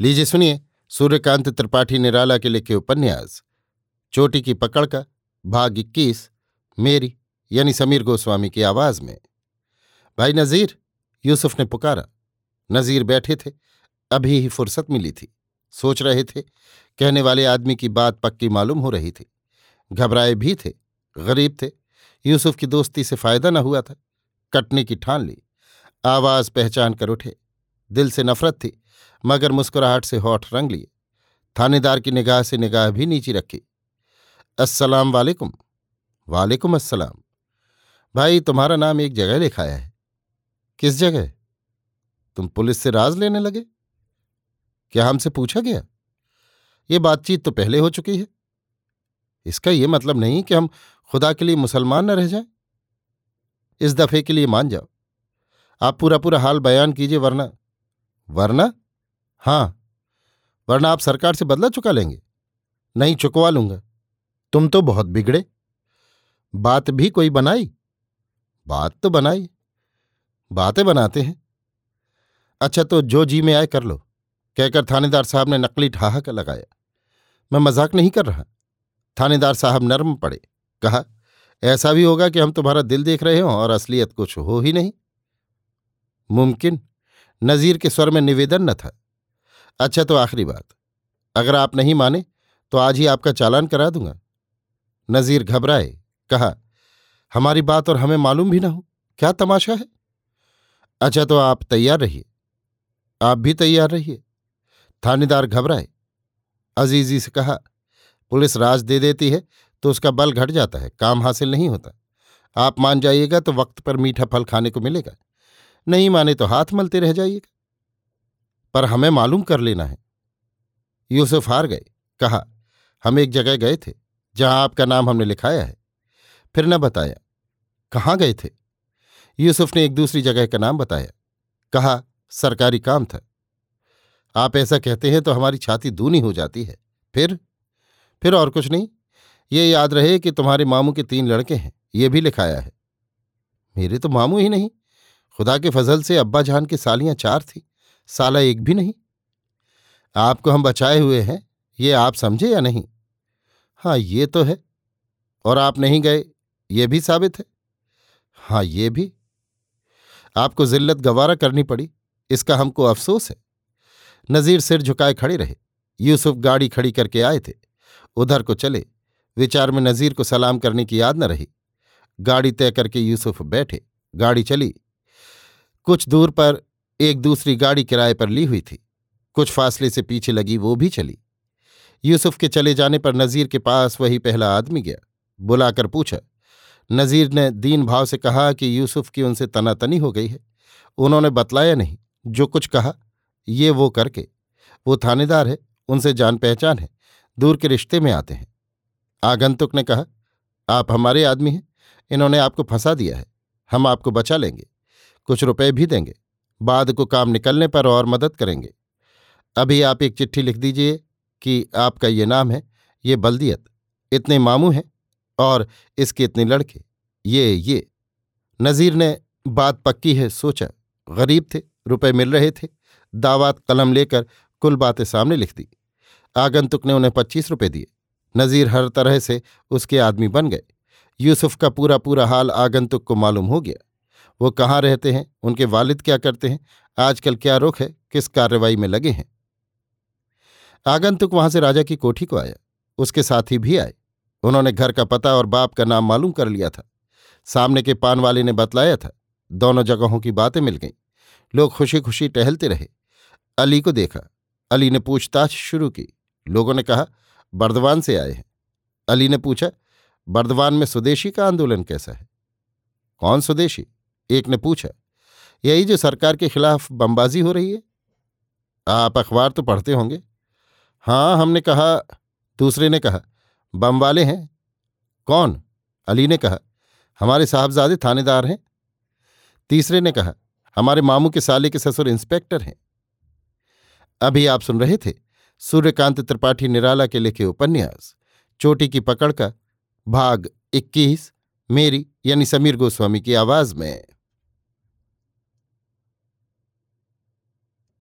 लीजिए सुनिए सूर्यकांत त्रिपाठी निराला के लिखे उपन्यास। चोटी की पकड़ का भाग इक्कीस, मेरी, यानी समीर गोस्वामी की आवाज़ में। भाई नजीर, यूसुफ ने पुकारा। नजीर बैठे थे, अभी ही फुर्सत मिली थी। सोच रहे थे, कहने वाले आदमी की बात पक्की मालूम हो रही थी। घबराए भी थे, गरीब थे। यूसुफ की दोस्ती से फ़ायदा न हुआ था। कटने की ठान ली। आवाज़ पहचान कर उठे। दिल से नफरत थी, मगर मुस्कुराहट से होठ रंग लिए। थानेदार की निगाह से निगाह भी नीची रखी। अस्सलाम वालेकुम। वालेकुम अस्सलाम। भाई, तुम्हारा नाम एक जगह लिखाया है। किस जगह? तुम पुलिस से राज लेने लगे? क्या हमसे पूछा गया? ये बातचीत तो पहले हो चुकी है। इसका यह मतलब नहीं कि हम खुदा के लिए मुसलमान न रह जाएँ। इस दफे के लिए मान जाओ। आप पूरा पूरा हाल बयान कीजिए, वरना वरना? हाँ। वरना आप सरकार से बदला चुका लेंगे। नहीं, चुकवा लूँगा। तुम तो बहुत बिगड़े। बात भी कोई बनाई? बात तो बनाई। बातें बनाते हैं। अच्छा तो जो जी में आए कर लो। कहकर थानेदार साहब ने नकली ठहाका लगाया। मैं मज़ाक नहीं कर रहा। थानेदार साहब नर्म पड़े। कहा, ऐसा भी होगा कि हम तुम्हारा दिल देख रहे हों और असलियत कुछ हो ही नहीं। मुमकिन नजीर के स्वर में निवेदन न था। अच्छा तो आखिरी बात। अगर आप नहीं माने तो आज ही आपका चालान करा दूँगा। नजीर घबराए, कहा, हमारी बात और हमें मालूम भी ना हो। क्या तमाशा है? अच्छा तो आप तैयार रहिए। आप भी तैयार रहिए। थानेदार घबराए। अजीजी से कहा, पुलिस राज दे देती है तो उसका बल घट जाता है। काम हासिल नहीं होता। आप मान जाइएगा तो वक्त पर मीठा फल खाने को मिलेगा। नहीं माने तो हाथ मलते रह जाइएगा। पर हमें मालूम कर लेना है। यूसुफ हार गए, कहा, हम एक जगह गए थे, जहाँ आपका नाम हमने लिखाया है। फिर न बताया। कहाँ गए थे? यूसुफ ने एक दूसरी जगह का नाम बताया। कहा, सरकारी काम था। आप ऐसा कहते हैं तो हमारी छाती दूनी हो जाती है। फिर? फिर और कुछ नहीं। ये याद रहे कि तुम्हारे मामू के तीन लड़के हैं। ये भी लिखाया है। मेरे तो मामू ही नहीं। खुदा के फजल से अब्बा जान की सालियाँ चार थी, साला एक भी नहीं। आपको हम बचाए हुए हैं, ये आप समझे या नहीं? हाँ ये तो है। और आप नहीं गए, ये भी साबित है। हाँ ये भी। आपको जिल्लत गवारा करनी पड़ी, इसका हमको अफसोस है। नजीर सिर झुकाए खड़े रहे, यूसुफ गाड़ी खड़ी करके आए थे। उधर को चले, विचार में नजीर को सलाम करने की याद न रही। गाड़ी तय करके यूसुफ बैठे, गाड़ी चली कुछ दूर पर एक दूसरी गाड़ी किराए पर ली हुई थी। कुछ फासले से पीछे लगी वो भी चली। यूसुफ के चले जाने पर नजीर के पास वही पहला आदमी गया। बुलाकर पूछा, नजीर ने दीन भाव से कहा कि यूसुफ की उनसे तनातनी हो गई है? उन्होंने बतलाया नहीं। जो कुछ कहा, ये वो करके। वो थानेदार है, उनसे जान पहचान है, दूर के रिश्ते में आते हैं। आगंतुक ने कहा, आप हमारे आदमी हैं, इन्होंने आपको फंसा दिया है, हम आपको बचा लेंगे। कुछ रुपए भी देंगे। बाद को काम निकलने पर और मदद करेंगे। अभी आप एक चिट्ठी लिख दीजिए कि आपका ये नाम है, ये बल्दियत, इतने मामू हैं और इसके इतने लड़के, ये ये। नज़ीर ने बात पक्की है, सोचा। गरीब थे, रुपए मिल रहे थे, दावात, कलम लेकर कुल बातें सामने लिख दी। आगंतुक ने उन्हें पच्चीस रुपए दिए। नज़ीर हर तरह से उसके आदमी बन गए। यूसुफ का पूरा पूरा हाल आगंतुक को मालूम हो गया। वो कहाँ रहते हैं? उनके वालिद क्या करते हैं? आजकल क्या रुख है? किस कार्रवाई में लगे हैं? आगंतुक वहाँ से राजा की कोठी को आया। उसके साथी भी आए। उन्होंने घर का पता और बाप का नाम मालूम कर लिया था। सामने के पान वाले ने बतलाया था। दोनों जगहों की बातें मिल गईं। लोग खुशी खुशी टहलते रहे। अली को देखा। अली ने पूछताछ शुरू की। लोगों ने कहा, बर्दवान से आए हैं। अली ने पूछा, बर्दवान में स्वदेशी का आंदोलन कैसा है? कौन स्वदेशी? एक ने पूछा, यही जो सरकार के खिलाफ बमबाजी हो रही है? आप अखबार तो पढ़ते होंगे। हाँ हमने कहा, दूसरे ने कहा, बम वाले हैं। कौन? अली ने कहा, हमारे साहबजादे थानेदार हैं। तीसरे ने कहा, हमारे मामू के साले के ससुर इंस्पेक्टर हैं। अभी आप सुन रहे थे सूर्यकांत त्रिपाठी निराला के लिखे उपन्यास, चोटी की पकड़ का भाग इक्कीस, मेरी यानी समीर गोस्वामी की आवाज़ में।